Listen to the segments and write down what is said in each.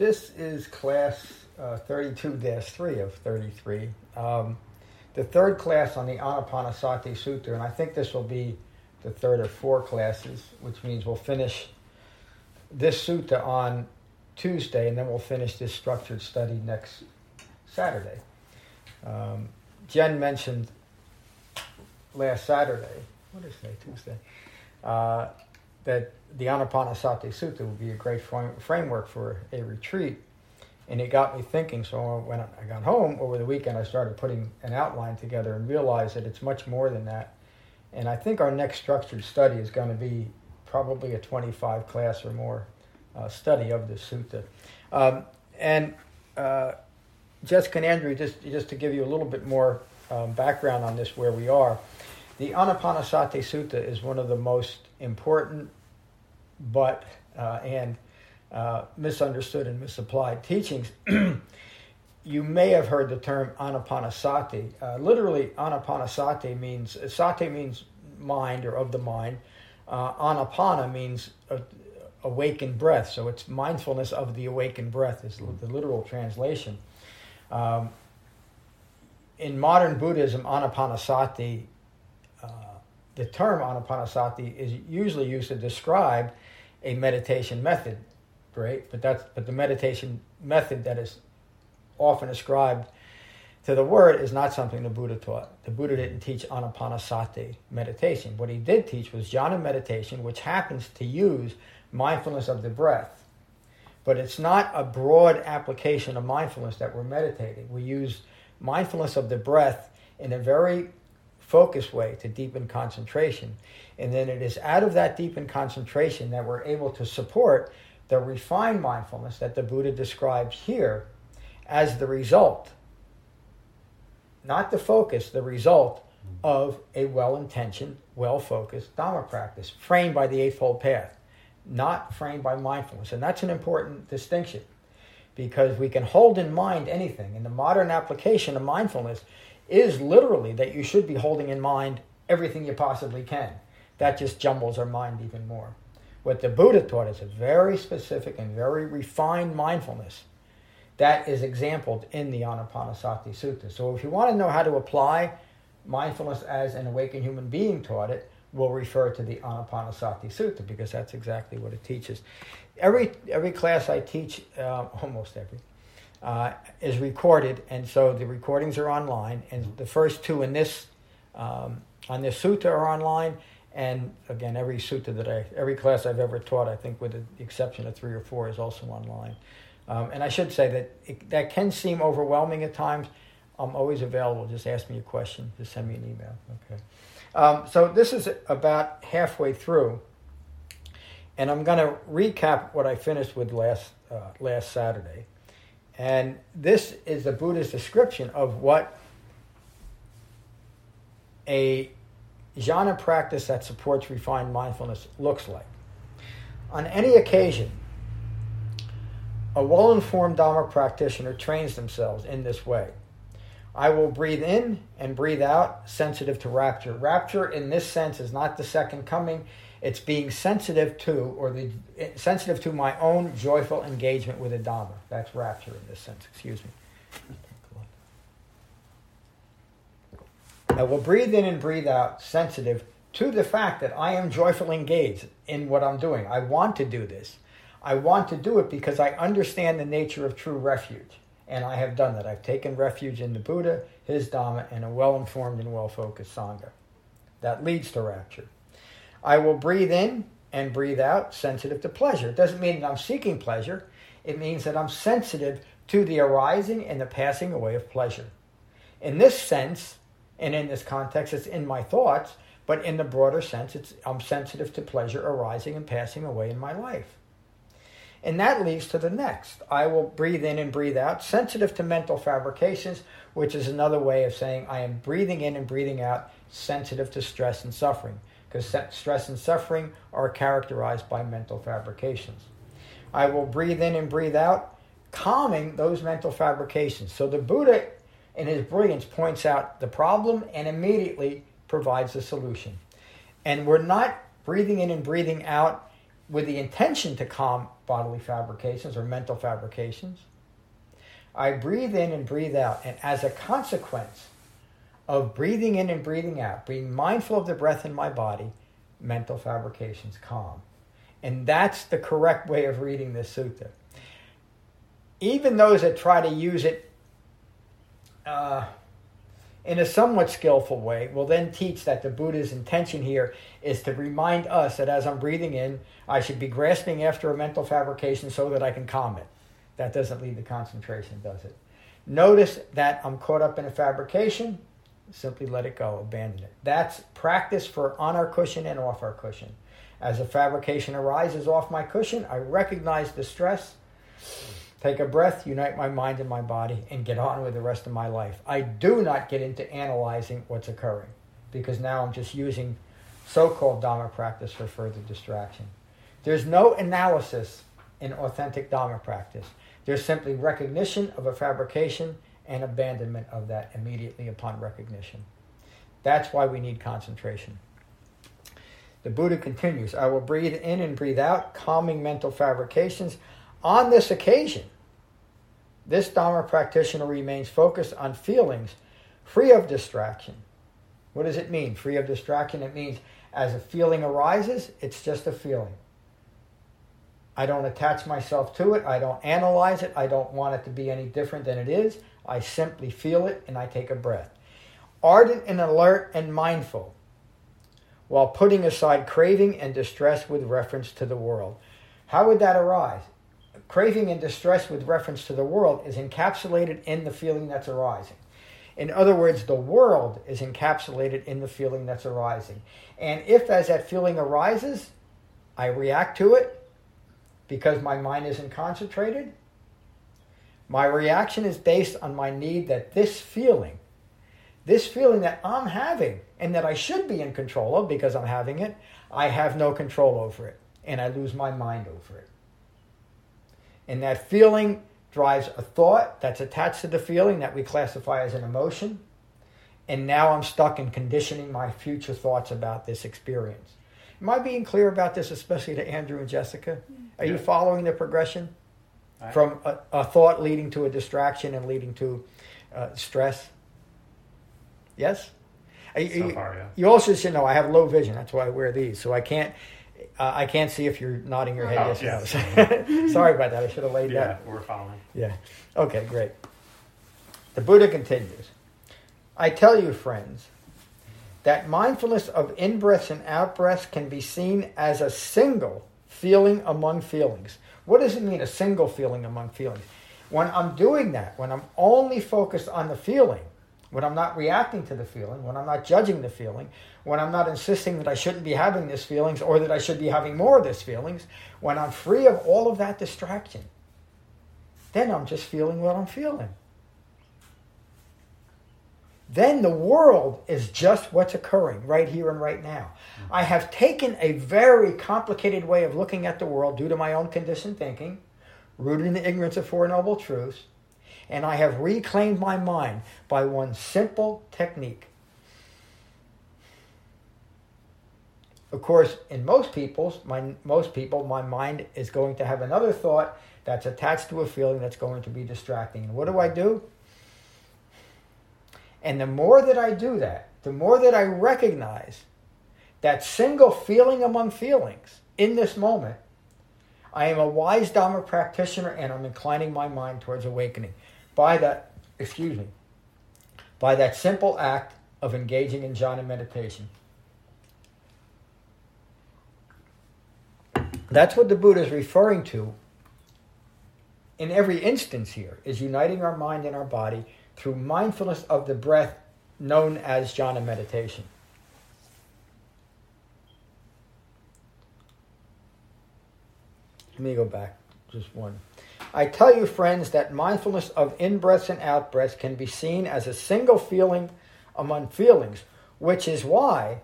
this is class uh, 32-3 of 33. Um, the third class on the Anapanasati Sutta, and I think this will be the third of four classes, which means we'll finish this sutta on Tuesday, and then we'll finish this structured study next Saturday. Um, Jen mentioned last Saturday, what is today, Tuesday, uh, that the Anapanasati Sutta would be a great framework for a retreat. And it got me thinking. So when I got home over the weekend, I started putting an outline together and realized that it's much more than that. And I think our next structured study is going to be probably a 25 class or more uh, study of the sutta. Um, and uh, Jessica and Andrew, just, just to give you a little bit more um, background on this, where we are, the Anapanasati Sutta is one of the most important but uh, and uh, misunderstood and misapplied teachings. you may have heard the term anapanasati. Uh, literally, anapanasati means sati means mind or of the mind. Uh, anapana means awakened breath. So it's mindfulness of the awakened breath is the literal translation. Um, in modern Buddhism, anapanasati, the term anapanasati is usually used to describe a meditation method, right? But that's but the meditation method that is often ascribed to the word is not something the Buddha taught. The Buddha didn't teach anapanasati meditation. What he did teach was jhana meditation, which happens to use mindfulness of the breath. But it's not a broad application of mindfulness that we're meditating. We use mindfulness of the breath in a very focused way to deepen concentration. And then it is out of that deepened concentration that we're able to support the refined mindfulness that the Buddha describes here as the result, not the focus, the result of a well intentioned, well focused Dharma practice framed by the Eightfold Path, not framed by mindfulness. And that's an important distinction because we can hold in mind anything. In the modern application of mindfulness is literally that you should be holding in mind everything you possibly can that just jumbles our mind even more. What the Buddha taught is a very specific and very refined mindfulness that is exampled in the Anapanasati Sutta. So if you want to know how to apply mindfulness as an awakened human being taught it, we'll refer to the Anapanasati Sutta because that's exactly what it teaches. Every every class I teach, uh, almost every, uh, is recorded, and so the recordings are online. And the first two in this um, on this sutta are online, and again, every sutta that I, every class I've ever taught, I think with the exception of three or four, is also online. Um, and I should say that it, that can seem overwhelming at times. I'm always available. Just ask me a question. Just send me an email. Okay. Um, so this is about halfway through, and I'm going to recap what I finished with last uh, last Saturday. And this is the Buddha's description of what a jhana practice that supports refined mindfulness looks like. On any occasion, a well informed Dharma practitioner trains themselves in this way. I will breathe in and breathe out, sensitive to rapture. Rapture, in this sense, is not the second coming. It's being sensitive to, or the sensitive to my own joyful engagement with Dharma. That's rapture in this sense. Excuse me. I will breathe in and breathe out, sensitive to the fact that I am joyfully engaged in what I'm doing. I want to do this. I want to do it because I understand the nature of true refuge. And I have done that. I've taken refuge in the Buddha, his Dhamma, and a well informed and well focused Sangha. That leads to rapture. I will breathe in and breathe out, sensitive to pleasure. It doesn't mean that I'm seeking pleasure, it means that I'm sensitive to the arising and the passing away of pleasure. In this sense, and in this context, it's in my thoughts, but in the broader sense, it's, I'm sensitive to pleasure arising and passing away in my life. And that leads to the next. I will breathe in and breathe out, sensitive to mental fabrications, which is another way of saying I am breathing in and breathing out, sensitive to stress and suffering, because stress and suffering are characterized by mental fabrications. I will breathe in and breathe out, calming those mental fabrications. So the Buddha, in his brilliance, points out the problem and immediately provides a solution. And we're not breathing in and breathing out with the intention to calm bodily fabrications or mental fabrications. I breathe in and breathe out, and as a consequence of breathing in and breathing out, being mindful of the breath in my body, mental fabrications calm. And that's the correct way of reading this sutta. Even those that try to use it uh, in a somewhat skillful way will then teach that the Buddha's intention here is to remind us that as I'm breathing in, I should be grasping after a mental fabrication so that I can calm it. That doesn't lead to concentration, does it? Notice that I'm caught up in a fabrication. Simply let it go, abandon it. That's practice for on our cushion and off our cushion. As a fabrication arises off my cushion, I recognize the stress, take a breath, unite my mind and my body, and get on with the rest of my life. I do not get into analyzing what's occurring because now I'm just using so called Dharma practice for further distraction. There's no analysis in authentic Dharma practice. There's simply recognition of a fabrication and abandonment of that immediately upon recognition. That's why we need concentration. The Buddha continues I will breathe in and breathe out, calming mental fabrications. On this occasion, this Dharma practitioner remains focused on feelings free of distraction. What does it mean, free of distraction? It means as a feeling arises, it's just a feeling. I don't attach myself to it. I don't analyze it. I don't want it to be any different than it is. I simply feel it and I take a breath. Ardent and alert and mindful while putting aside craving and distress with reference to the world. How would that arise? Craving and distress with reference to the world is encapsulated in the feeling that's arising. In other words, the world is encapsulated in the feeling that's arising. And if, as that feeling arises, I react to it because my mind isn't concentrated, my reaction is based on my need that this feeling this feeling that I'm having and that I should be in control of because I'm having it, I have no control over it and I lose my mind over it. And that feeling drives a thought that's attached to the feeling that we classify as an emotion. And now I'm stuck in conditioning my future thoughts about this experience. Am I being clear about this, especially to Andrew and Jessica? Are yeah. you following the progression? From a, a, thought leading to a distraction and leading to uh, stress? Yes? So you, far, yeah. You also should know I have low vision. That's why I wear these. So I can't uh, I can't see if you're nodding your head oh, yes, yes. no. Sorry about that. I should have laid yeah, that. Yeah, we're following. Yeah. Okay, great. The Buddha continues. I tell you, friends, that mindfulness of in breaths and out breaths can be seen as a single feeling among feelings. What does it mean, a single feeling among feelings? When I'm doing that, when I'm only focused on the feeling, when I'm not reacting to the feeling, when I'm not judging the feeling, when I'm not insisting that I shouldn't be having these feelings or that I should be having more of these feelings, when I'm free of all of that distraction, then I'm just feeling what I'm feeling. Then the world is just what's occurring right here and right now. Mm-hmm. I have taken a very complicated way of looking at the world due to my own conditioned thinking, rooted in the ignorance of Four Noble Truths, and I have reclaimed my mind by one simple technique. Of course, in most people's, my, most people, my mind is going to have another thought that's attached to a feeling that's going to be distracting. And what do I do? And the more that I do that, the more that I recognize that single feeling among feelings in this moment, I am a wise Dharma practitioner and I'm inclining my mind towards awakening by that, excuse me, by that simple act of engaging in jhana meditation. That's what the Buddha is referring to in every instance here, is uniting our mind and our body through mindfulness of the breath known as jhana meditation. Let me go back just one. I tell you, friends, that mindfulness of in breaths and out breaths can be seen as a single feeling among feelings, which is why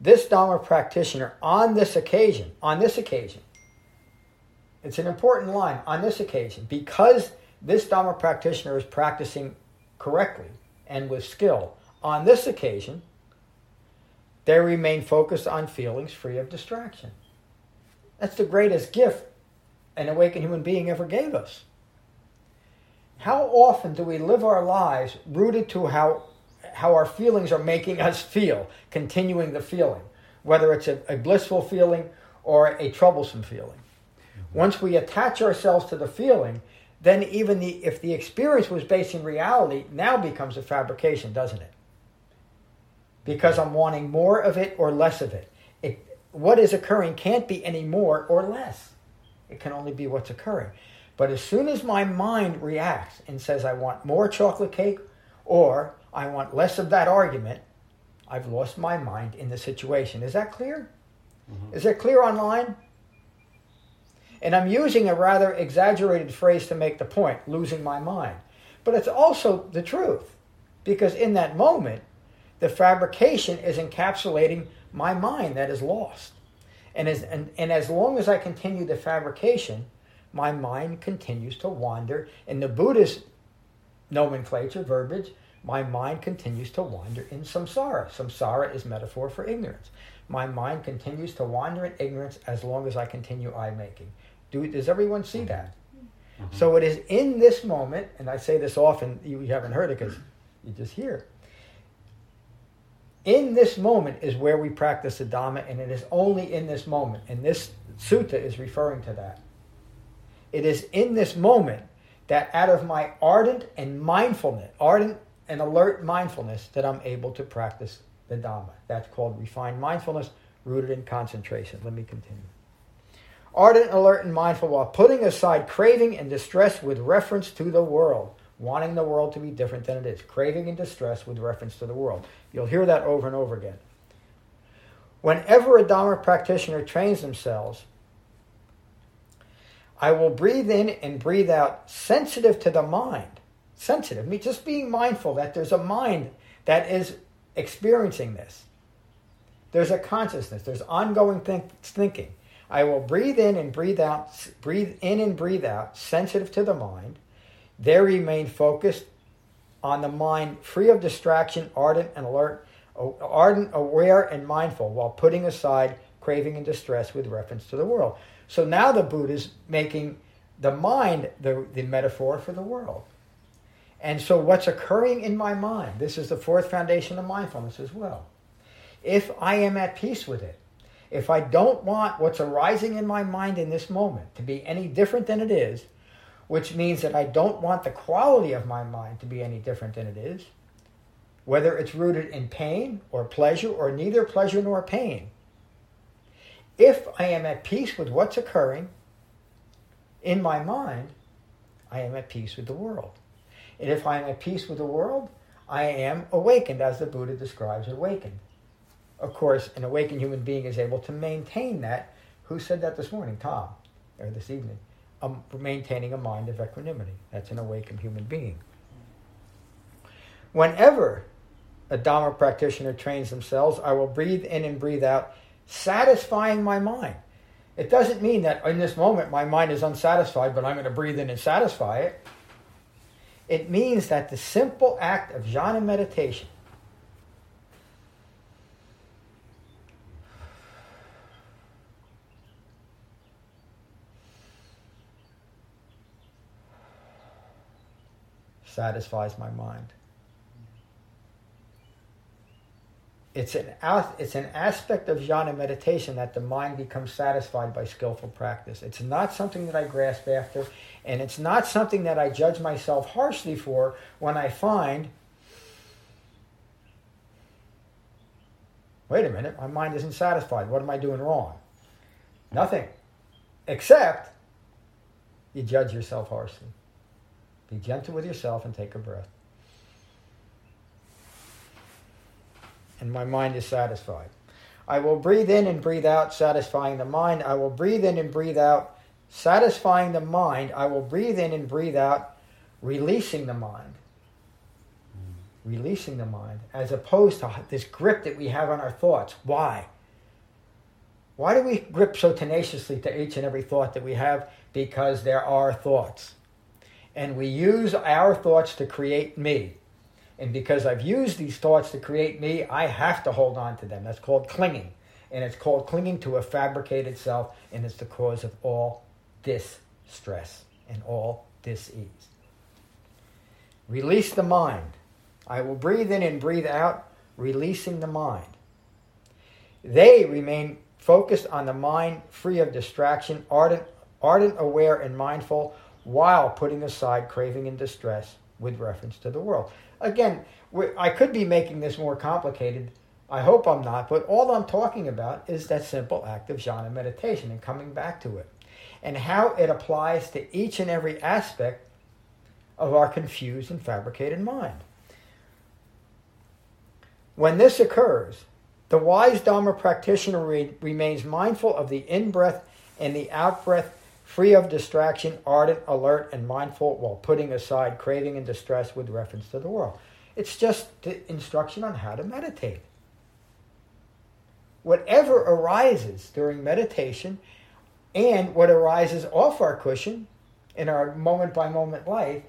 this Dharma practitioner on this occasion, on this occasion, it's an important line, on this occasion, because this Dharma practitioner is practicing correctly and with skill, on this occasion, they remain focused on feelings free of distraction. That's the greatest gift an awakened human being ever gave us. How often do we live our lives rooted to how, how our feelings are making us feel, continuing the feeling, whether it's a, a blissful feeling or a troublesome feeling? Once we attach ourselves to the feeling, then even the if the experience was based in reality, now becomes a fabrication, doesn't it? Because I'm wanting more of it or less of it. it what is occurring can't be any more or less. It can only be what's occurring. But as soon as my mind reacts and says, I want more chocolate cake or I want less of that argument, I've lost my mind in the situation. Is that clear? Mm-hmm. Is it clear online? And I'm using a rather exaggerated phrase to make the point, losing my mind. But it's also the truth. Because in that moment, the fabrication is encapsulating my mind that is lost. And as, and, and as long as I continue the fabrication, my mind continues to wander. In the Buddhist nomenclature, verbiage, my mind continues to wander in samsara. Samsara is metaphor for ignorance. My mind continues to wander in ignorance as long as I continue I making. Do, does everyone see that? Mm-hmm. So it is in this moment, and I say this often, you haven't heard it because you just hear in this moment is where we practice the Dhamma, and it is only in this moment. And this sutta is referring to that. It is in this moment that out of my ardent and mindfulness, ardent and alert mindfulness, that I'm able to practice the Dhamma. That's called refined mindfulness, rooted in concentration. Let me continue. Ardent, alert, and mindful while putting aside craving and distress with reference to the world wanting the world to be different than it is, craving and distress with reference to the world. You'll hear that over and over again. Whenever a Dharma practitioner trains themselves, I will breathe in and breathe out sensitive to the mind. Sensitive, me just being mindful that there's a mind that is experiencing this. There's a consciousness, there's ongoing think, thinking. I will breathe in and breathe out, breathe in and breathe out, sensitive to the mind. There remain focused on the mind, free of distraction, ardent and alert, ardent, aware, and mindful, while putting aside craving and distress with reference to the world. So now the Buddha is making the mind the, the metaphor for the world. And so, what's occurring in my mind, this is the fourth foundation of mindfulness as well. If I am at peace with it, if I don't want what's arising in my mind in this moment to be any different than it is, which means that I don't want the quality of my mind to be any different than it is, whether it's rooted in pain or pleasure or neither pleasure nor pain. If I am at peace with what's occurring in my mind, I am at peace with the world. And if I am at peace with the world, I am awakened, as the Buddha describes awakened. Of course, an awakened human being is able to maintain that. Who said that this morning? Tom, or this evening um, maintaining a mind of equanimity. That's an awakened human being. Whenever a Dharma practitioner trains themselves, I will breathe in and breathe out, satisfying my mind. It doesn't mean that in this moment my mind is unsatisfied, but I'm going to breathe in and satisfy it. It means that the simple act of jhana meditation satisfies my mind. It's an, it's an aspect of jhana meditation that the mind becomes satisfied by skillful practice. It's not something that I grasp after, and it's not something that I judge myself harshly for when I find, wait a minute, my mind isn't satisfied. What am I doing wrong? Nothing. Except you judge yourself harshly. Be gentle with yourself and take a breath. And my mind is satisfied. I will breathe in and breathe out, satisfying the mind. I will breathe in and breathe out, satisfying the mind, I will breathe in and breathe out, releasing the mind. Releasing the mind, as opposed to this grip that we have on our thoughts. Why? Why do we grip so tenaciously to each and every thought that we have? Because there are thoughts. And we use our thoughts to create me. And because I've used these thoughts to create me, I have to hold on to them. That's called clinging. And it's called clinging to a fabricated self, and it's the cause of all distress and all disease. Release the mind. I will breathe in and breathe out, releasing the mind. They remain focused on the mind, free of distraction, ardent, ardent, aware, and mindful, while putting aside craving and distress with reference to the world. Again, I could be making this more complicated. I hope I'm not, but all I'm talking about is that simple act of jhana meditation and coming back to it and how it applies to each and every aspect of our confused and fabricated mind. When this occurs, the wise Dharma practitioner re- remains mindful of the in breath and the out breath, free of distraction, ardent, alert, and mindful while putting aside craving and distress with reference to the world. It's just the instruction on how to meditate. Whatever arises during meditation and what arises off our cushion in our moment by moment life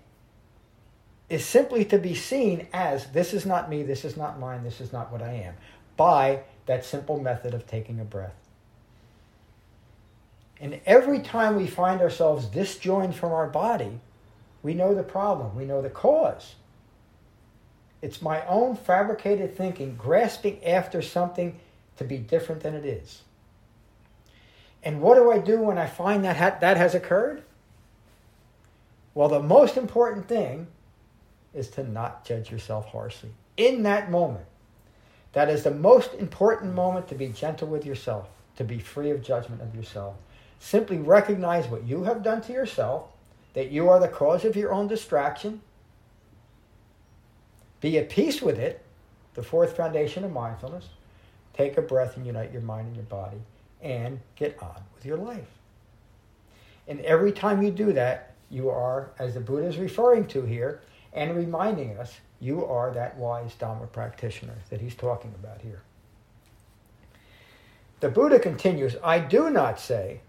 is simply to be seen as this is not me, this is not mine, this is not what I am, by that simple method of taking a breath. And every time we find ourselves disjoined from our body, we know the problem, we know the cause. It's my own fabricated thinking, grasping after something to be different than it is. And what do I do when I find that ha- that has occurred? Well, the most important thing is to not judge yourself harshly. In that moment, that is the most important moment to be gentle with yourself, to be free of judgment of yourself. Simply recognize what you have done to yourself, that you are the cause of your own distraction. Be at peace with it, the fourth foundation of mindfulness. Take a breath and unite your mind and your body and get on with your life. And every time you do that, you are, as the Buddha is referring to here, and reminding us, you are that wise Dhamma practitioner that he's talking about here. The Buddha continues I do not say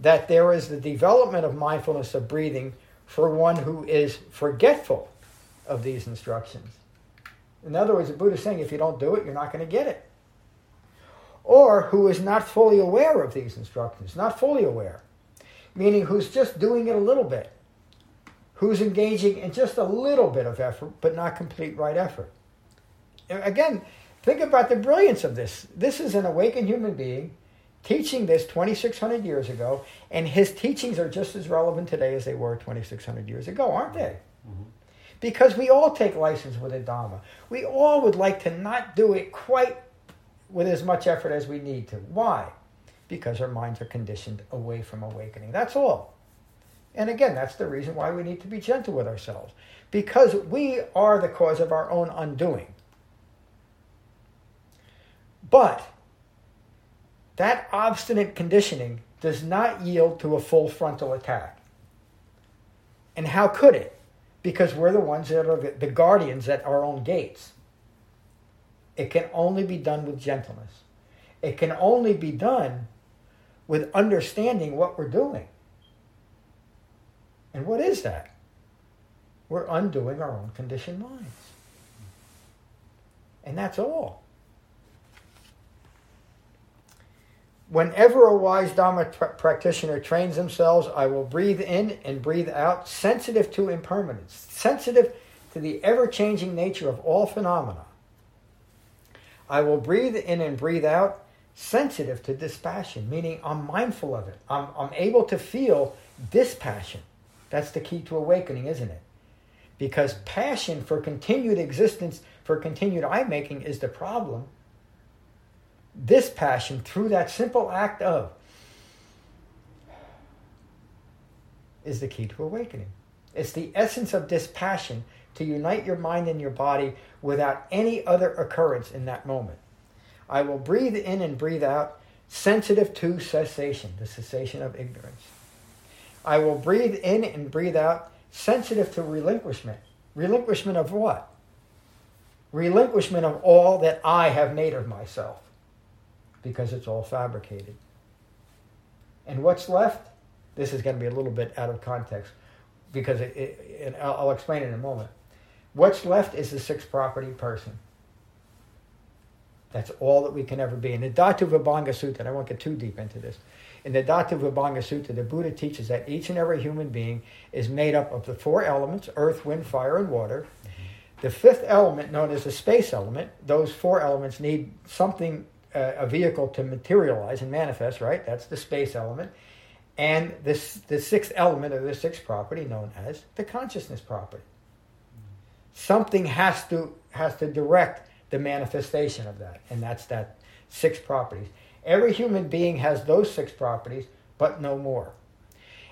that there is the development of mindfulness of breathing for one who is forgetful of these instructions. In other words, the Buddha is saying if you don't do it, you're not going to get it or who is not fully aware of these instructions, not fully aware, meaning who's just doing it a little bit, who's engaging in just a little bit of effort, but not complete right effort. Again, think about the brilliance of this. This is an awakened human being teaching this 2,600 years ago, and his teachings are just as relevant today as they were 2,600 years ago, aren't they? Mm-hmm. Because we all take license with the Dhamma. We all would like to not do it quite with as much effort as we need to. Why? Because our minds are conditioned away from awakening. That's all. And again, that's the reason why we need to be gentle with ourselves. Because we are the cause of our own undoing. But that obstinate conditioning does not yield to a full frontal attack. And how could it? Because we're the ones that are the guardians at our own gates. It can only be done with gentleness. It can only be done with understanding what we're doing. And what is that? We're undoing our own conditioned minds. And that's all. Whenever a wise Dharma pr- practitioner trains themselves, I will breathe in and breathe out, sensitive to impermanence, sensitive to the ever changing nature of all phenomena. I will breathe in and breathe out, sensitive to dispassion, meaning I'm mindful of it. I'm, I'm able to feel dispassion. That's the key to awakening, isn't it? Because passion for continued existence, for continued I making, is the problem. This passion, through that simple act of, is the key to awakening. It's the essence of dispassion to unite your mind and your body without any other occurrence in that moment. I will breathe in and breathe out, sensitive to cessation, the cessation of ignorance. I will breathe in and breathe out, sensitive to relinquishment. Relinquishment of what? Relinquishment of all that I have made of myself, because it's all fabricated. And what's left? This is going to be a little bit out of context, because it, it, and I'll, I'll explain it in a moment. What's left is the six property person. That's all that we can ever be. In the Dhatu Vibhanga Sutta, and I won't get too deep into this, in the Dhatu Vibhanga Sutta, the Buddha teaches that each and every human being is made up of the four elements earth, wind, fire, and water. Mm-hmm. The fifth element, known as the space element, those four elements need something, a vehicle to materialize and manifest, right? That's the space element. And this, the sixth element of the sixth property, known as the consciousness property. Something has to, has to direct the manifestation of that, and that's that six properties. Every human being has those six properties, but no more.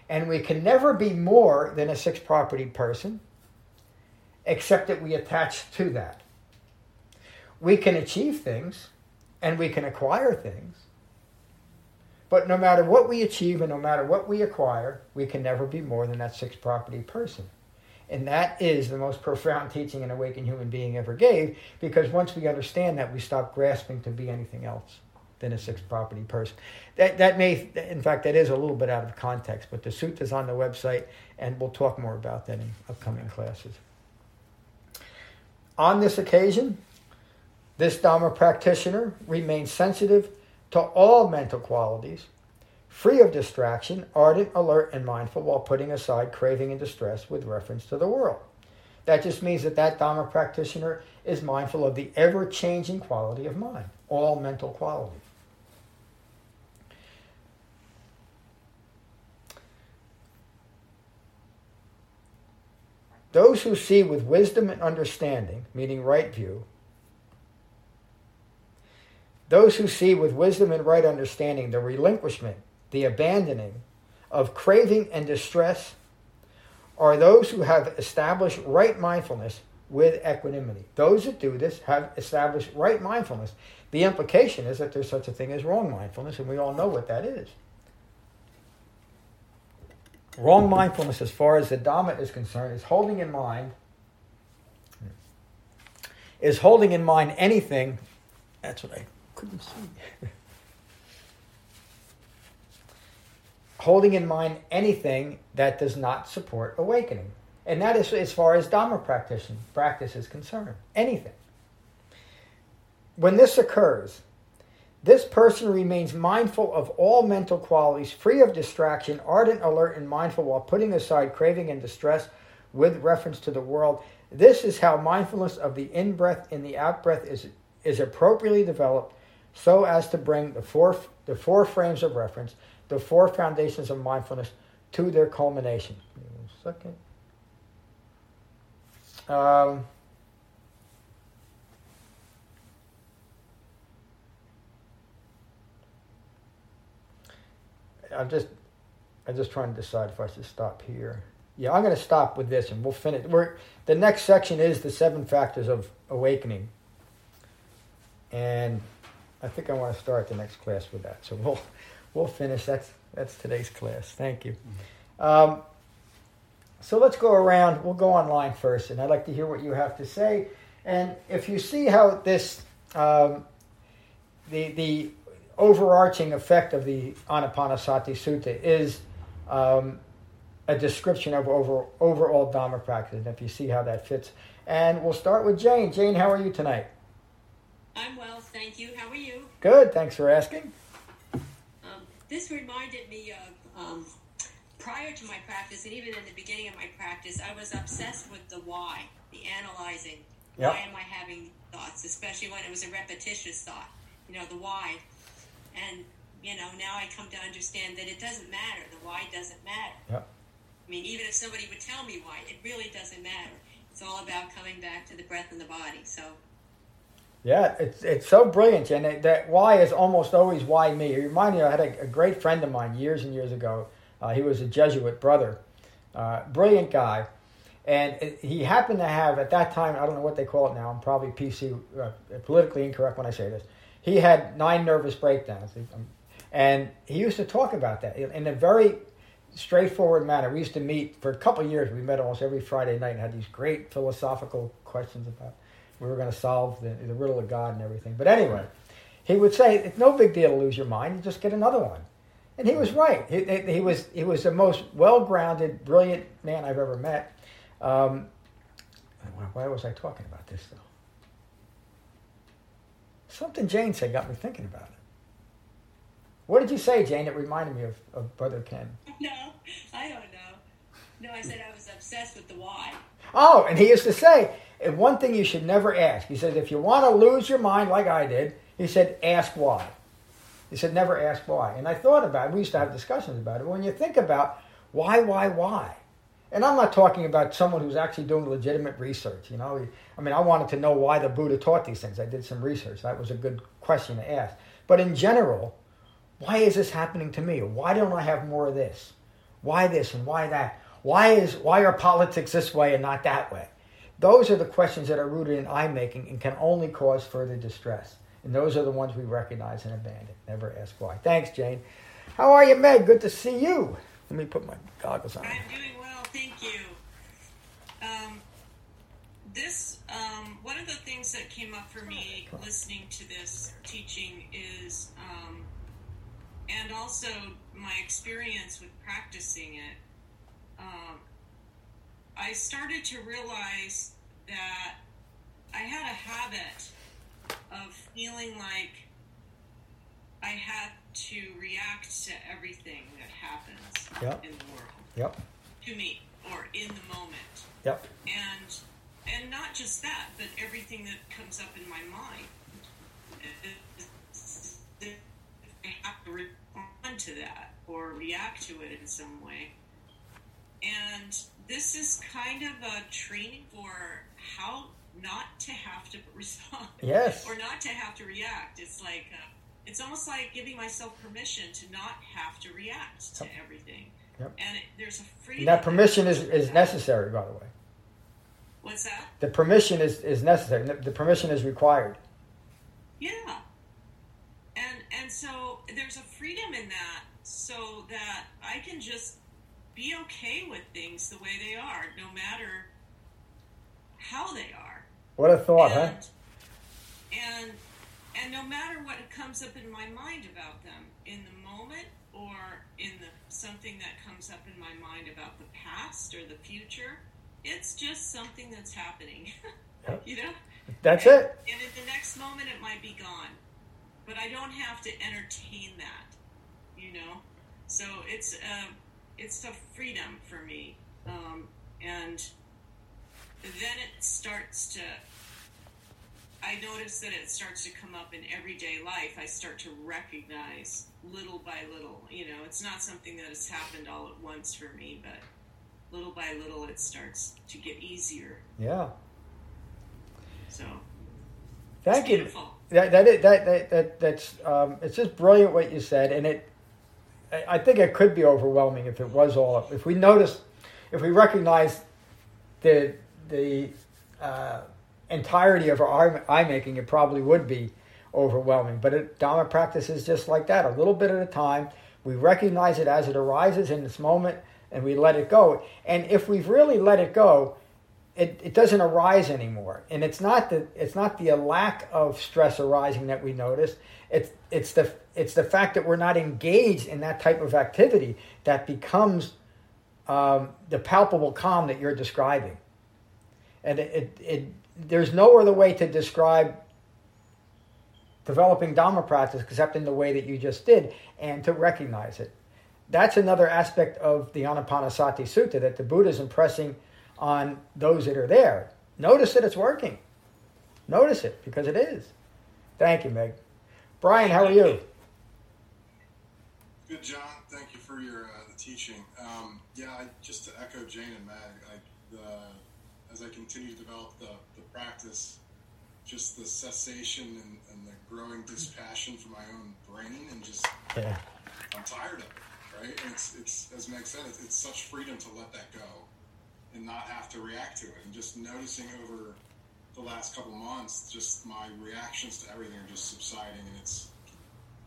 And we can never be more than a six property person, except that we attach to that. We can achieve things and we can acquire things, but no matter what we achieve and no matter what we acquire, we can never be more than that six property person. And that is the most profound teaching an awakened human being ever gave, because once we understand that, we stop grasping to be anything else than a six property person. That, that may, in fact, that is a little bit out of context, but the sutta is on the website, and we'll talk more about that in upcoming classes. On this occasion, this Dharma practitioner remains sensitive to all mental qualities free of distraction, ardent, alert, and mindful while putting aside craving and distress with reference to the world. That just means that that Dharma practitioner is mindful of the ever changing quality of mind, all mental qualities. Those who see with wisdom and understanding, meaning right view, those who see with wisdom and right understanding the relinquishment the abandoning of craving and distress are those who have established right mindfulness with equanimity. Those that do this have established right mindfulness. The implication is that there's such a thing as wrong mindfulness, and we all know what that is. Wrong mindfulness, as far as the Dhamma is concerned, is holding in mind is holding in mind anything. That's what I couldn't see. holding in mind anything that does not support awakening. And that is as far as Dhamma practice, practice is concerned. Anything. When this occurs, this person remains mindful of all mental qualities, free of distraction, ardent, alert, and mindful while putting aside craving and distress with reference to the world. This is how mindfulness of the in breath and the out breath is, is appropriately developed so as to bring the four, the four frames of reference the four foundations of mindfulness to their culmination. One second. Um, I'm just, I'm just trying to decide if I should stop here. Yeah, I'm going to stop with this, and we'll finish. We're, the next section is the seven factors of awakening, and I think I want to start the next class with that. So we'll we'll finish. That's that's today's class. Thank you. Um, so let's go around. We'll go online first, and I'd like to hear what you have to say. And if you see how this, um, the the overarching effect of the Anapanasati Sutta is um, a description of over, overall Dhamma practice, and if you see how that fits. And we'll start with Jane. Jane, how are you tonight? I'm well, thank you. How are you? Good, thanks for asking. This reminded me of um, prior to my practice, and even in the beginning of my practice, I was obsessed with the why, the analyzing. Yep. Why am I having thoughts, especially when it was a repetitious thought? You know, the why. And, you know, now I come to understand that it doesn't matter. The why doesn't matter. Yep. I mean, even if somebody would tell me why, it really doesn't matter. It's all about coming back to the breath and the body. So yeah, it's it's so brilliant, and it, that why is almost always why me. It reminded me, I had a, a great friend of mine years and years ago. Uh, he was a Jesuit brother, uh, brilliant guy, and it, he happened to have at that time I don't know what they call it now. I'm probably PC uh, politically incorrect when I say this. He had nine nervous breakdowns, and he used to talk about that in a very straightforward manner. We used to meet for a couple years. We met almost every Friday night and had these great philosophical questions about we were going to solve the, the riddle of God and everything. But anyway, he would say it's no big deal to lose your mind. You just get another one. And he was right. He, he was he was the most well-grounded, brilliant man I've ever met. Um, why was I talking about this though? Something Jane said got me thinking about it. What did you say, Jane? It reminded me of, of Brother Ken. No, I don't know. No, I said I was obsessed with the why. Oh, and he used to say, one thing you should never ask. He said, if you want to lose your mind like I did, he said, ask why. He said, never ask why. And I thought about it. We used to have discussions about it. When you think about why, why, why, and I'm not talking about someone who's actually doing legitimate research. You know, I mean, I wanted to know why the Buddha taught these things. I did some research. That was a good question to ask. But in general, why is this happening to me? Why don't I have more of this? Why this and why that? Why is why are politics this way and not that way? Those are the questions that are rooted in I making and can only cause further distress. And those are the ones we recognize and abandon. Never ask why. Thanks, Jane. How are you, Meg? Good to see you. Let me put my goggles on. I'm doing well, thank you. Um, this um, one of the things that came up for me listening to this teaching is, um, and also my experience with practicing it. I started to realize that I had a habit of feeling like I had to react to everything that happens yep. in the world. Yep. To me, or in the moment. Yep. And and not just that, but everything that comes up in my mind. I have to respond to that or react to it in some way. And this is kind of a training for how not to have to respond. Yes. or not to have to react. It's like, uh, it's almost like giving myself permission to not have to react to everything. Yep. And it, there's a freedom. And that permission is, is necessary, by the way. What's that? The permission is, is necessary. The permission is required. Yeah. And and so there's a freedom in that so that I can just be okay with things the way they are, no matter how they are. What a thought, and, huh? And and no matter what comes up in my mind about them in the moment or in the something that comes up in my mind about the past or the future, it's just something that's happening. Yep. you know? That's and, it. And in the next moment, it might be gone. But I don't have to entertain that, you know? So it's, uh, it's a freedom for me. Um, and then it starts to, I notice that it starts to come up in everyday life. I start to recognize little by little. You know, it's not something that has happened all at once for me, but little by little it starts to get easier. Yeah. So. Thank you. Beautiful. That, that, that, that, that, that's, um, it's just brilliant what you said. And it, I, think it could be overwhelming if it was all, if we notice, if we recognize the, the, uh, entirety of our I making, it probably would be overwhelming. But it, Dharma practice is just like that, a little bit at a time. We recognize it as it arises in this moment, and we let it go. And if we've really let it go, it, it doesn't arise anymore. And it's not the it's not the lack of stress arising that we notice. It's it's the it's the fact that we're not engaged in that type of activity that becomes um, the palpable calm that you're describing. And it, it, it there's no other way to describe developing Dhamma practice except in the way that you just did and to recognize it. That's another aspect of the Anapanasati Sutta that the Buddha is impressing on those that are there. Notice that it's working. Notice it because it is. Thank you, Meg. Brian, how are you? Good, John. Thank you for your uh, the teaching. Um, yeah, I, just to echo Jane and Meg, I, the, as I continue to develop the, the practice, just the cessation and, and the growing dispassion for my own brain, and just Yeah. I'm tired of it. Right? And it's it's as Meg said, it's, it's such freedom to let that go and not have to react to it, and just noticing over the last couple months, just my reactions to everything are just subsiding, and it's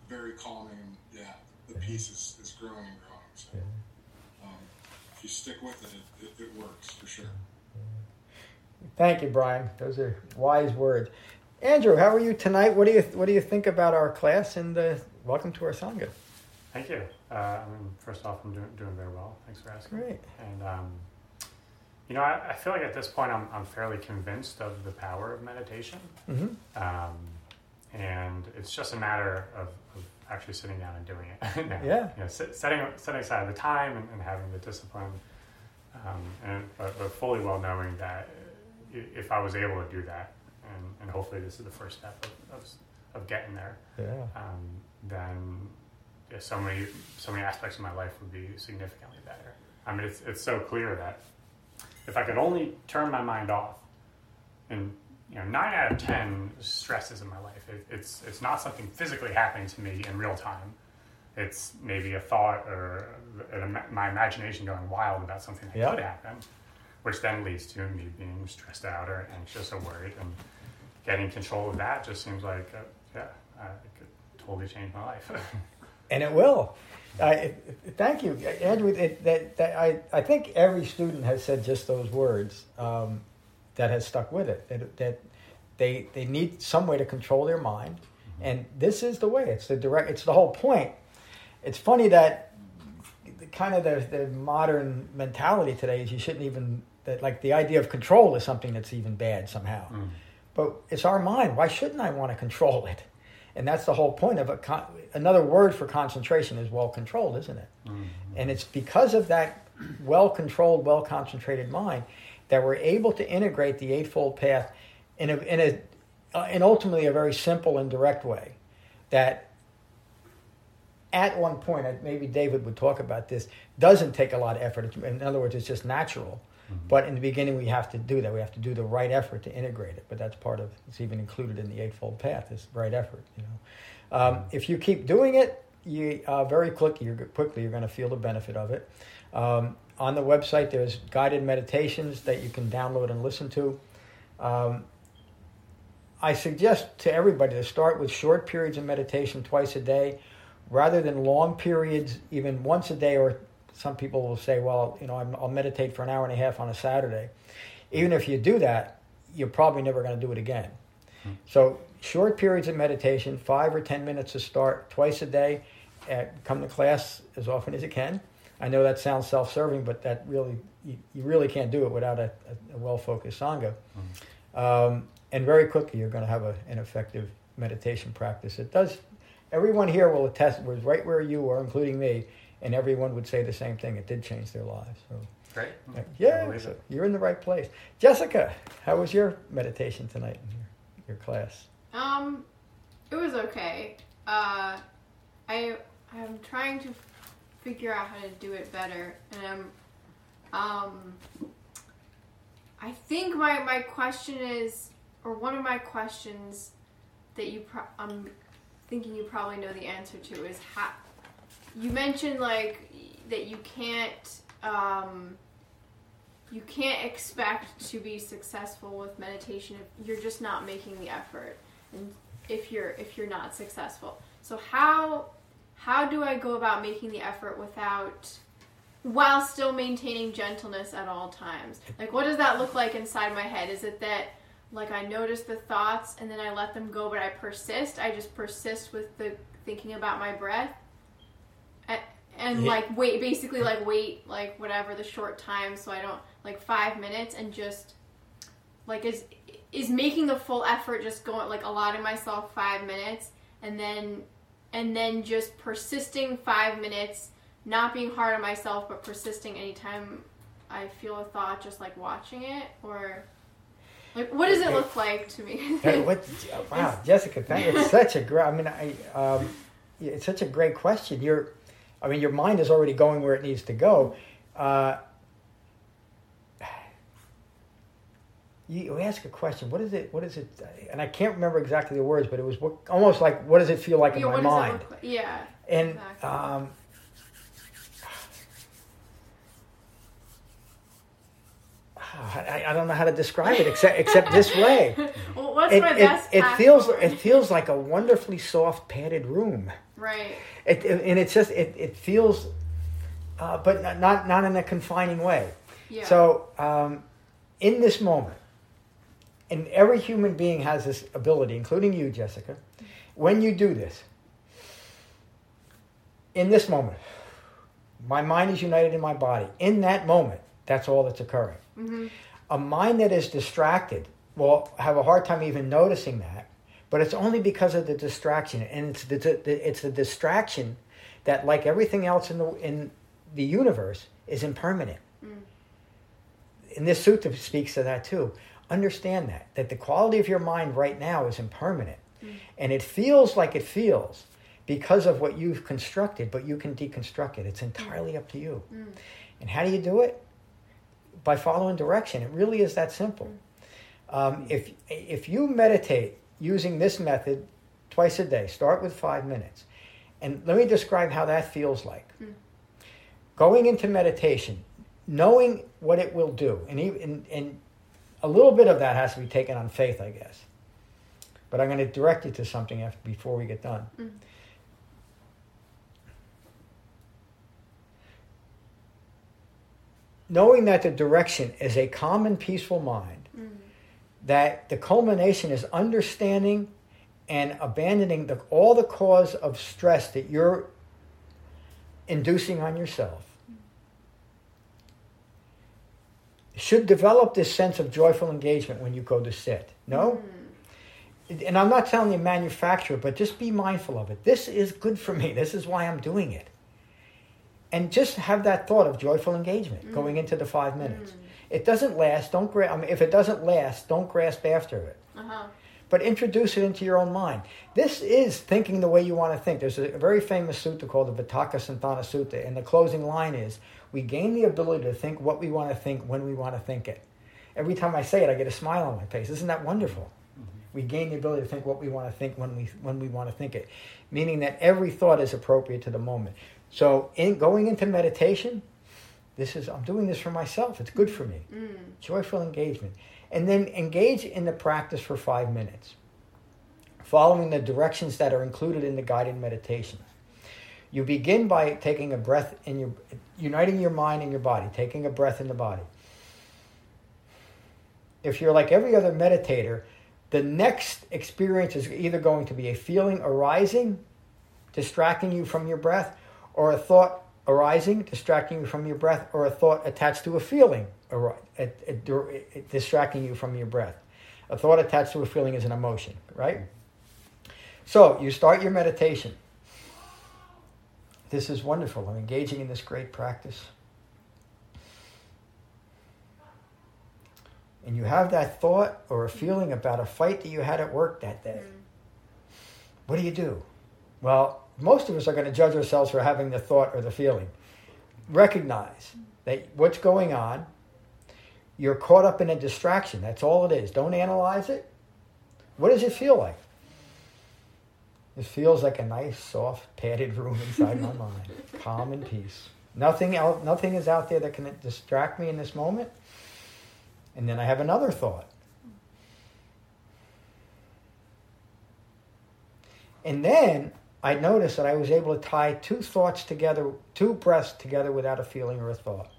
very calming. And yeah, the peace is, is growing and growing. So if you stick with it, it, it, it works for sure. Thank you, Brian. Those are wise words. Andrew, how are you tonight? What do you What do you think about our class? And uh, welcome to our sangha. Thank you. Uh, I mean, first off, I'm doing, doing very well. Thanks for asking. Great. And um, you know, I, I, feel like at this point, I'm I'm fairly convinced of the power of meditation. Mm-hmm. Um, and it's just a matter of, of actually sitting down and doing it. now. Yeah. You know, sit, setting setting aside the time and, and having the discipline, um, and but, but fully well knowing that if I was able to do that, and, and hopefully this is the first step of, of, of getting there, Yeah. um, then yeah, so many so many aspects of my life would be significantly better. I mean, it's it's so clear that if I could only turn my mind off, and you know, nine out of ten stresses in my life, it, it's it's not something physically happening to me in real time. It's maybe a thought or a, my imagination going wild about something that Yeah. could happen, which then leads to me being stressed out or anxious or worried, and getting control of that just seems like, uh, yeah, uh, it could totally change my life. and it will. I, thank you, Andrew. It, that, that I, I think every student has said just those words um, that has stuck with it. That, that they they need some way to control their mind, and this is the way. It's the direct. It's the whole point. It's funny that the, kind of the, the modern mentality today is you shouldn't even that like the idea of control is something that's even bad somehow. Mm. But it's our mind. Why shouldn't I want to control it? And that's the whole point of a con- another word for concentration is well controlled, isn't it? Mm-hmm. And it's because of that well controlled, well concentrated mind that we're able to integrate the Eightfold Path in a, in a uh, in ultimately a very simple and direct way. That at one point, point maybe David would talk about this, doesn't take a lot of effort. In other words, it's just natural. But in the beginning, we have to do that. We have to do the right effort to integrate it. But that's part of it's even included in the Eightfold Path. Is right effort. You know, um, if you keep doing it, you uh, very quickly you're quickly you're going to feel the benefit of it. Um, on the website, there's guided meditations that you can download and listen to. Um, I suggest to everybody to start with short periods of meditation twice a day, rather than long periods, even once a day or some people will say, well, you know, I'm, I'll meditate for an hour and a half on a Saturday. Even if you do that, you're probably never going to do it again. So, short periods of meditation, five or 10 minutes to start, twice a day. Uh, come to class as often as you can. I know that sounds self serving, but that really, you, you really can't do it without a, a, a well focused Sangha. Um, and very quickly, you're going to have a, an effective meditation practice. It does, everyone here will attest, was right where you were, including me, and everyone would say the same thing. It did change their lives. So, Great. yeah, believe so you're in the right place. Jessica, how was your meditation tonight in your, your class? Um, it was okay. Uh, I I'm trying to figure out how to do it better, and I'm um. I think my my question is, or one of my questions that you pro- I'm thinking you probably know the answer to is how you mentioned like that you can't um you can't expect to be successful with meditation if you're just not making the effort and if you're if you're not successful. So how how do i go about making the effort without while still maintaining gentleness at all times? Like what does that look like inside my head? Is it that like i notice the thoughts and then i let them go but i persist? I just persist with the thinking about my breath and like wait basically like wait like whatever the short time so i don't like five minutes and just like is is making the full effort just going like allotting myself five minutes and then and then just persisting five minutes not being hard on myself but persisting anytime i feel a thought just like watching it or like what does it look like to me what? Wow, Jessica, thank you. It's such a great. I mean, I. Um, it's such a great question. You're, I mean, your mind is already going where it needs to go. Uh, you, ask a question. What is it? What is it? And I can't remember exactly the words, but it was what, almost like, "What does it feel like in Yeah, my does it mind?" look yeah And Exactly. um, I, I don't know how to describe it except except this way. well, what's It, my it, best it feels it feels like a wonderfully soft padded room. Right It, and it's just it, it feels uh, but not, not not in a confining way. Yeah. So, um, in this moment, and every human being has this ability, including you, Jessica. When you do this, in this moment, my mind is united in my body. In that moment, that's all that's occurring. Mhm. A mind that is distracted will have a hard time even noticing that, but it's only because of the distraction, and it's the, the it's the distraction that, like everything else in the in the universe, is impermanent. Mm. And this sutta speaks to that too. Understand that that the quality of your mind right now is impermanent, mm. and it feels like it feels because of what you've constructed, but you can deconstruct it. It's entirely up to you. Mm. And how do you do it? By following direction. It really is that simple. Um, if if you meditate using this method twice a day, start with five minutes, and let me describe how that feels like. Hmm. Going into meditation, knowing what it will do, and even and a little bit of that has to be taken on faith, I guess. But I'm going to direct you to something after, before we get done. Hmm. Knowing that the direction is a calm and peaceful mind, that the culmination is understanding and abandoning the, all the cause of stress that you're inducing on yourself should develop this sense of joyful engagement when you go to sit. No? Mm-hmm. And I'm not telling you manufacture, but just be mindful of it. This is good for me. This is why I'm doing it. And just have that thought of joyful engagement mm-hmm. going into the five minutes. Mm-hmm. It doesn't last. Don't gra- I mean, if it doesn't last, don't grasp after it. Uh-huh. But introduce it into your own mind. This is thinking the way you want to think. There's a very famous sutta called the Vitakka Santhana Sutta, and the closing line is We gain the ability to think what we want to think when we want to think it. Every time I say it, I get a smile on my face. Isn't that wonderful? We gain the ability to think what we want to think when we, when we want to think it, meaning that every thought is appropriate to the moment. So, in going into meditation, this is I'm doing this for myself. It's good for me. Mm. Joyful engagement. And then engage in the practice for five minutes, following the directions that are included in the guided meditation. You begin by taking a breath in your, uniting your mind and your body, taking a breath in the body. If you're like every other meditator, the next experience is either going to be a feeling arising, distracting you from your breath, or a thought arising, distracting you from your breath, or a thought attached to a feeling distracting you from your breath. A thought attached to a feeling is an emotion, right? So you start your meditation. This is wonderful. I'm engaging in this great practice. And you have that thought or a feeling about a fight that you had at work that day. Mm. What do you do? Well, most of us are going to judge ourselves for having the thought or the feeling. Recognize that what's going on, you're caught up in a distraction. That's all it is. Don't analyze it. What does it feel like? It feels like a nice, soft, padded room inside my mind, calm and peace. Nothing else, nothing is out there that can distract me in this moment. And then I have another thought. And then I noticed that I was able to tie two thoughts together, two breaths together without a feeling or a thought.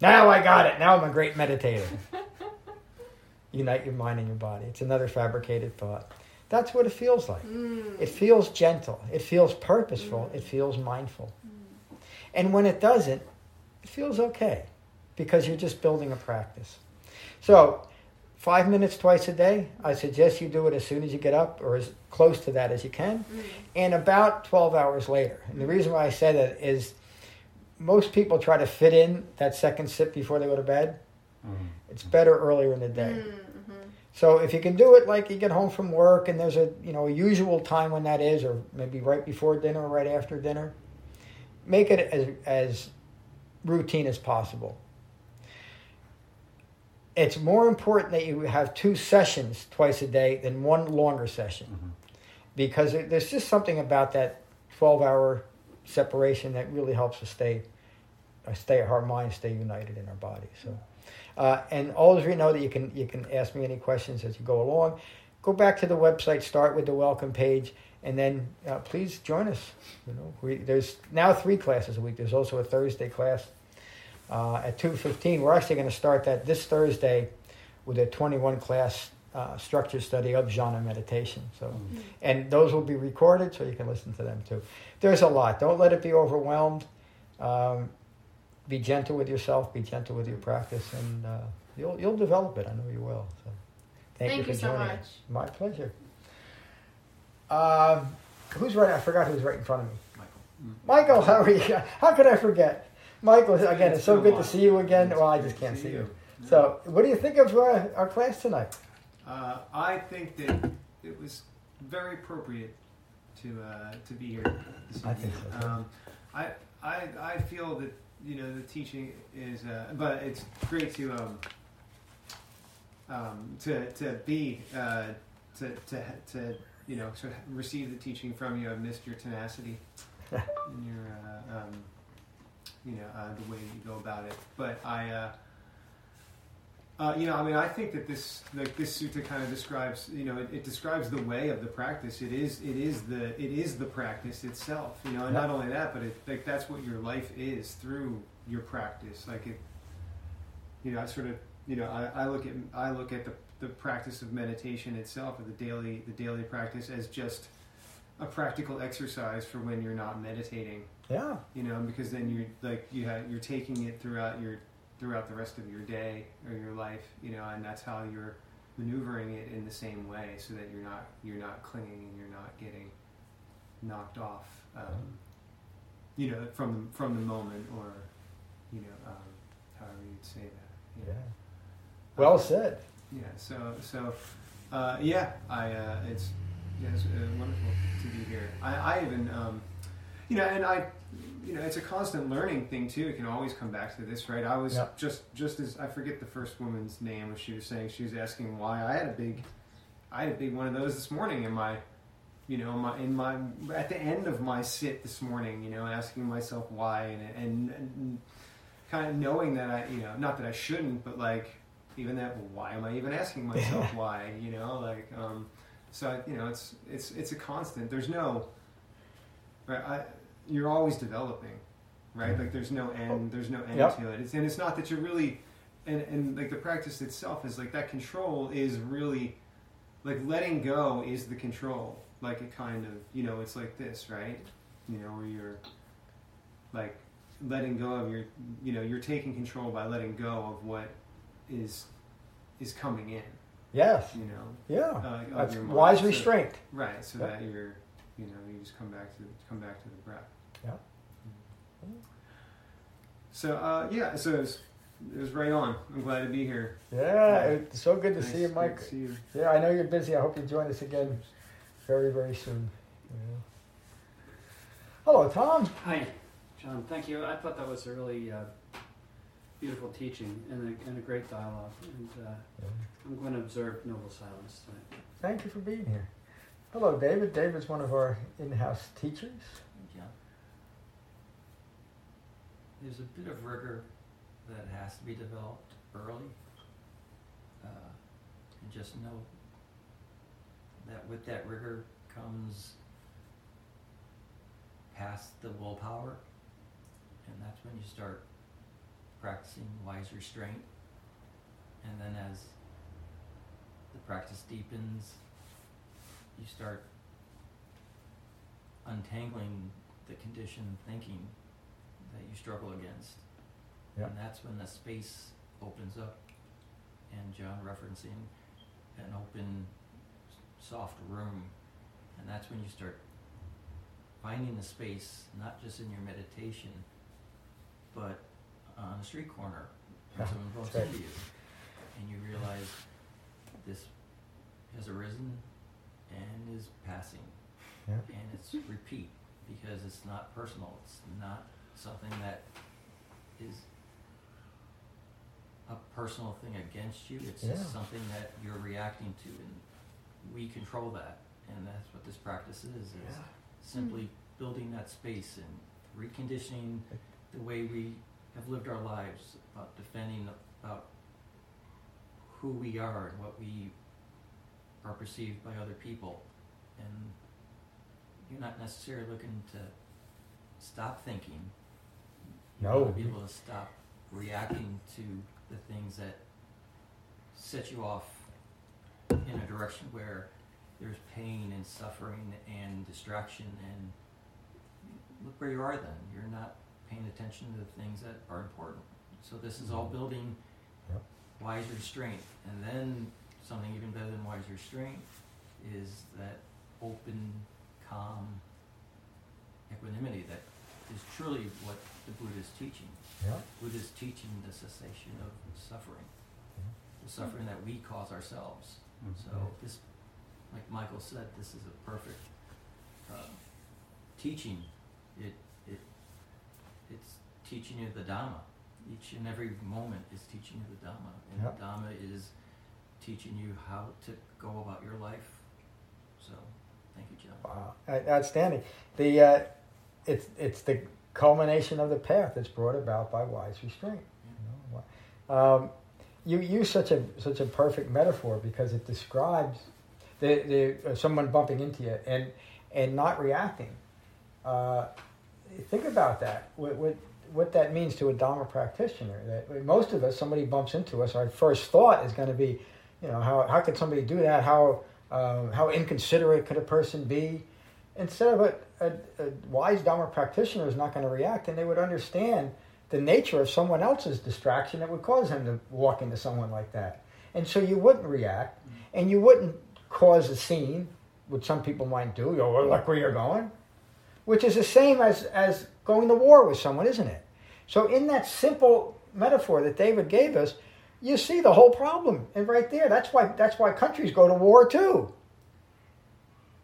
Now I got it. Now I'm a great meditator. Unite your mind and your body. It's another fabricated thought. That's what it feels like. Mm. It feels gentle. It feels purposeful. Mm. It feels mindful. And when it doesn't, it feels okay because you're just building a practice. So, five minutes twice a day, I suggest you do it as soon as you get up or as close to that as you can, mm. and about 12 hours later. And the reason why I say that is most people try to fit in that second sip before they go to bed. Mm. It's better earlier in the day. Mm, mm-hmm. So if you can do it like you get home from work and there's a you know a usual time when that is, or maybe right before dinner or right after dinner, make it as as routine as possible. It's more important that you have two sessions twice a day than one longer session, because it- there's just something about that twelve hour separation that really helps us stay uh, stay our mind stay united in our body. So. Uh, and always we know that you can you can ask me any questions as you go along. Go back to the website, start with the welcome page, And then uh, please join us. You know, we, there's now three classes a week. There's also a Thursday class uh, at 2.15. We're actually going to start that this Thursday with a 21 class uh, structure study of jhana meditation. So, mm-hmm. and those will be recorded, so you can listen to them too. There's a lot. Don't let it be overwhelmed. Um, be gentle with yourself. Be gentle with your practice, and uh, you'll you'll develop it. I know you will. So, thank, thank you for you joining. So much. My pleasure. Um, who's right? I forgot who's right in front of me. Michael. Michael, how are you? How could I forget? Michael, again, it's so good to see you again. Well, I just can't see you. So, what do you think of uh, our class tonight? Uh, I think that it was very appropriate to uh, to be here. This I think so. Um, I, I I feel that you know the teaching is, uh, but it's great to um, um, to to be uh, to to to you know sort of receive the teaching from you. I've missed your tenacity and your uh, you know uh, the way you go about it, but I. Uh, you know, I mean, I think that this like this sutta kind of describes, you know, it, it, describes the way of the practice. It is, it is the, it is the practice itself. You know, and not only that, but it like that's what your life is through your practice. Like it, you know, I sort of, you know, I, I look at I look at the the practice of meditation itself, or the daily the daily practice, as just a practical exercise for when you're not meditating. Yeah. You know, because then you're like you have, you're taking it throughout your throughout the rest of your day or your life, you know, and that's how you're maneuvering it in the same way, so that you're not you're not clinging and you're not getting knocked off, um, you know, from the, from the moment or you know, um, however you'd say that. Yeah. Well um, said. Yeah. So so uh, yeah, I uh, it's yeah, it's uh, wonderful to be here. I, I even um, you know, and I you know, it's a constant learning thing too. It can always come back to this, right? I was just just as I forget the first woman's name. She was saying she was asking why I had a big, I had a big one of those this morning in my, you know, my in my at the end of my sit this morning. You know, asking myself why and and, and kind of knowing that I, you know, not that I shouldn't, but like even that, why am I even asking myself why? You know, like um, so you know, it's it's it's a constant. There's no, right? I you're always developing, right? Like there's no end, oh, there's no end yep. to it. It's, and it's not that you're really, and, and like the practice itself is like that control is really, like letting go is the control. Like it kind of, you know, it's like this, right? You know, where you're like letting go of your, you know, you're taking control by letting go of what is is coming in. Yes. You know. Yeah. Uh, That's wise so, restraint. Right. So yep. that you're, you know, you just come back to come back to the breath. Yeah. So uh, yeah, so it was, it was, right on. I'm glad to be here. Yeah, it's so good to nice see you, Mike. See you. Yeah, I know you're busy. I hope you join us again very, very soon. Yeah. Hello, Tom. Hi, John. Thank you. I thought that was a really uh, beautiful teaching and a, and a, great dialogue. And uh, yeah. I'm going to observe noble silence tonight. Thank you for being here. Hello, David. David's one of our in-house teachers. Yeah. there's a bit of rigor that has to be developed early. Uh, and just know that with that rigor comes past the willpower, and that's when you start practicing wise restraint. And then as the practice deepens, you start untangling the conditioned thinking that you struggle against. Yep. And that's when the space opens up. And John referencing an open, soft room. And that's when you start finding the space, not just in your meditation, on a street corner when someone bumps right. into you. And you realize this has arisen and is passing. Yeah. And it's repeat because it's not personal. It's not something that is a personal thing against you. It's yeah. just something that you're reacting to, and we control that. And that's what this practice is: is yeah. simply mm-hmm. building that space and reconditioning the way we have lived our lives about defending about who we are and what we are perceived by other people, and you're not necessarily looking to stop thinking. You no. to be able to stop reacting to the things that set you off in a direction where there's pain and suffering and distraction and look where you are then. You're not paying attention to the things that are important. So this is all building yep. wise restraint. And then something even better than wise restraint is that open, calm equanimity that is truly what the Buddha is teaching. Yeah. Buddha is teaching the cessation of suffering, the suffering that we cause ourselves. Mm-hmm. So this, like Michael said, this is a perfect uh, teaching. It it's teaching you the Dhamma. Each and every moment is teaching you the Dhamma, and the Dhamma is teaching you how to go about your life. So, thank you, John. Wow, outstanding. The uh, it's it's the culmination of the path that's brought about by wise restraint. You, know? um, you use such a such a perfect metaphor because it describes the, the uh, someone bumping into you and and not reacting. Uh, think about that. What, what, what that means to a Dharma practitioner. That most of us, somebody bumps into us, our first thought is going to be, you know, how, how could somebody do that? How, uh, how inconsiderate could a person be? Instead of a, a, a wise Dharma practitioner is not going to react, and they would understand the nature of someone else's distraction that would cause him to walk into someone like that. And so you wouldn't react, and you wouldn't cause a scene, which some people might do. You know, look where you're going, which is the same as, as going to war with someone, isn't it? So in that simple metaphor that David gave us, you see the whole problem and right there. That's why that's why countries go to war too.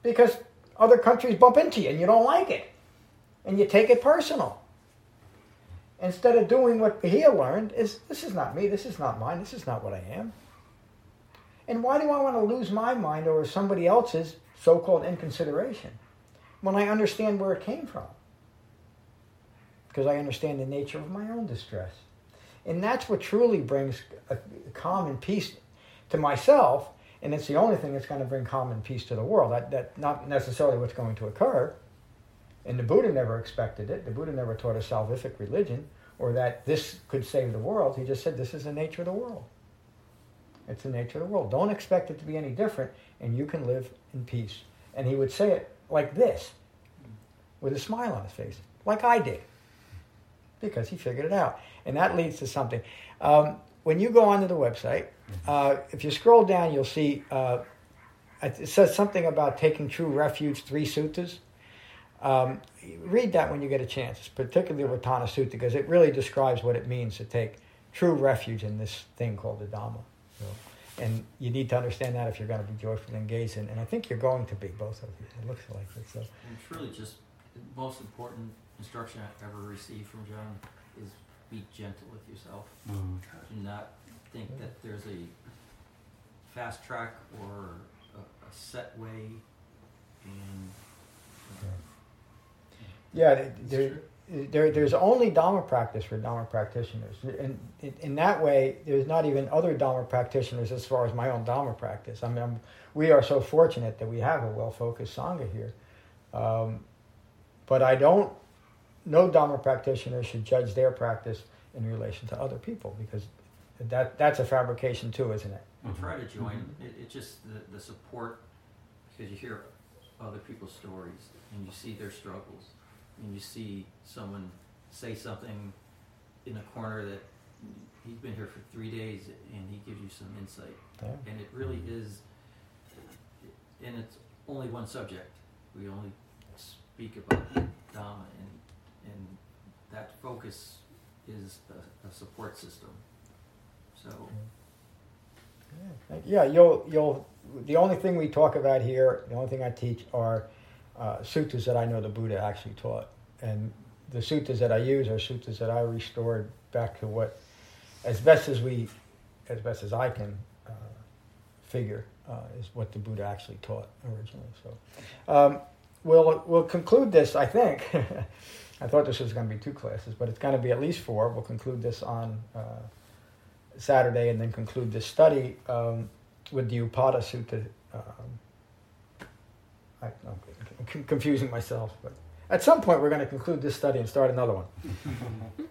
Because other countries bump into you and you don't like it. And you take it personal. Instead of doing what Bahia learned is this is not me, this is not mine, this is not what I am. And why do I want to lose my mind over somebody else's so-called inconsideration when I understand where it came from? Because I understand the nature of my own distress. And that's what truly brings a calm and peace to myself. And it's the only thing that's going to bring calm and peace to the world. That, that not necessarily what's going to occur. And the Buddha never expected it. The Buddha never taught a salvific religion or that this could save the world. He just said this is the nature of the world. It's the nature of the world. Don't expect it to be any different, and you can live in peace. And he would say it like this, with a smile on his face, like I did, because he figured it out. And that leads to something. Um, when you go onto the website, uh, if you scroll down, you'll see uh, it says something about taking true refuge, three suttas. Um, read that when you get a chance, particularly Ratana Sutta, because it really describes what it means to take true refuge in this thing called the Dhamma. So, and you need to understand that if you're going to be joyfully engaged, in, and I think you're going to be, both of you. It looks like it. So. And it's really just the most important instruction I've ever received from John is be gentle with yourself. Mm. Do not think that there's a fast track or a, a set way. And, uh, yeah, there, there, there's only Dharma practice for Dharma practitioners. And in, that way, there's not even other Dharma practitioners as far as my own Dharma practice. I mean, I'm, we are so fortunate that we have a well focused Sangha here. Um, but I don't, no Dharma practitioner should judge their practice in relation to other people because that that's a fabrication too, isn't it? Mm-hmm. Try to join. It, it just the, the support because you hear other people's stories and you see their struggles and you see someone say something in a corner that he's been here for three days and he gives you some insight. Yeah. And it really is, and it's only one subject. We only speak about Dhamma and, and that focus is a, a support system. So. Yeah, you'll you'll. The only thing we talk about here, the only thing I teach are uh, suttas that I know the Buddha actually taught, and the suttas that I use are suttas that I restored back to what, as best as we, as best as I can uh, figure, uh, is what the Buddha actually taught originally. So, um, we'll we'll conclude this. I think. I thought this was going to be two classes, but it's going to be at least four. We'll conclude this on uh, Saturday and then conclude this study um, with the Upada Sutta um, I, am confusing myself, but at some point we're going to conclude this study and start another one.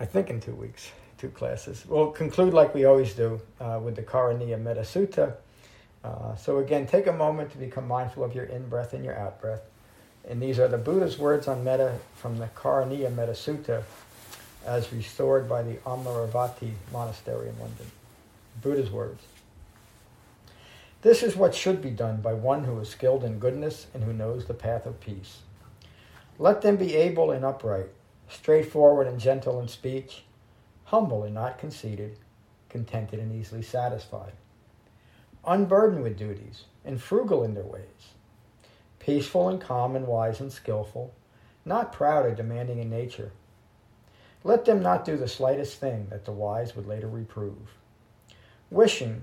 I think in two weeks, two classes. We'll conclude like we always do uh, with the Karaniya Metta Sutta. Uh, so again, take a moment to become mindful of your in-breath and your out-breath. And these are the Buddha's words on metta from the Karaniya Metta Sutta as restored by the Amaravati Monastery in London. Buddha's words. This is what should be done by one who is skilled in goodness and who knows the path of peace. Let them be able and upright, straightforward and gentle in speech, humble and not conceited, contented and easily satisfied, unburdened with duties, and frugal in their ways, peaceful and calm and wise and skillful, not proud or demanding in nature. Let them not do the slightest thing that the wise would later reprove. Wishing,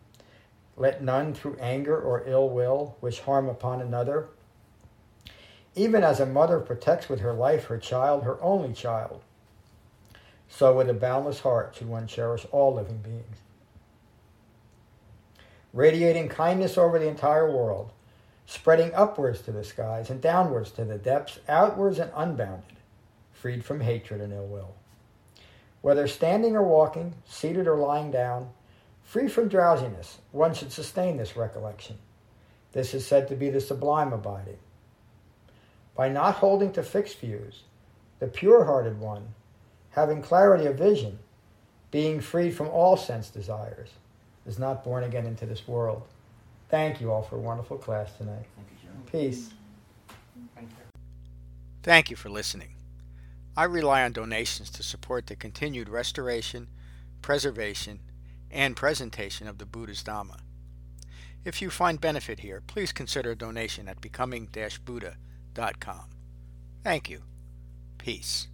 let none through anger or ill will wish harm upon another. Even as a mother protects with her life her child, her only child, so with a boundless heart should one cherish all living beings. Radiating kindness over the entire world, spreading upwards to the skies and downwards to the depths, outwards and unbounded, freed from hatred and ill will. Whether standing or walking, seated or lying down, Free from drowsiness, one should sustain this recollection. This is said to be the sublime abiding. By not holding to fixed views, the pure hearted one, having clarity of vision, being freed from all sense desires, is not born again into this world. Thank you all for a wonderful class tonight. Thank you, John. Peace. Thank you. Thank you for listening. I rely on donations to support the continued restoration, preservation, and presentation of the Buddha's Dhamma. If you find benefit here, please consider a donation at becoming-buddha.com. Thank you. Peace.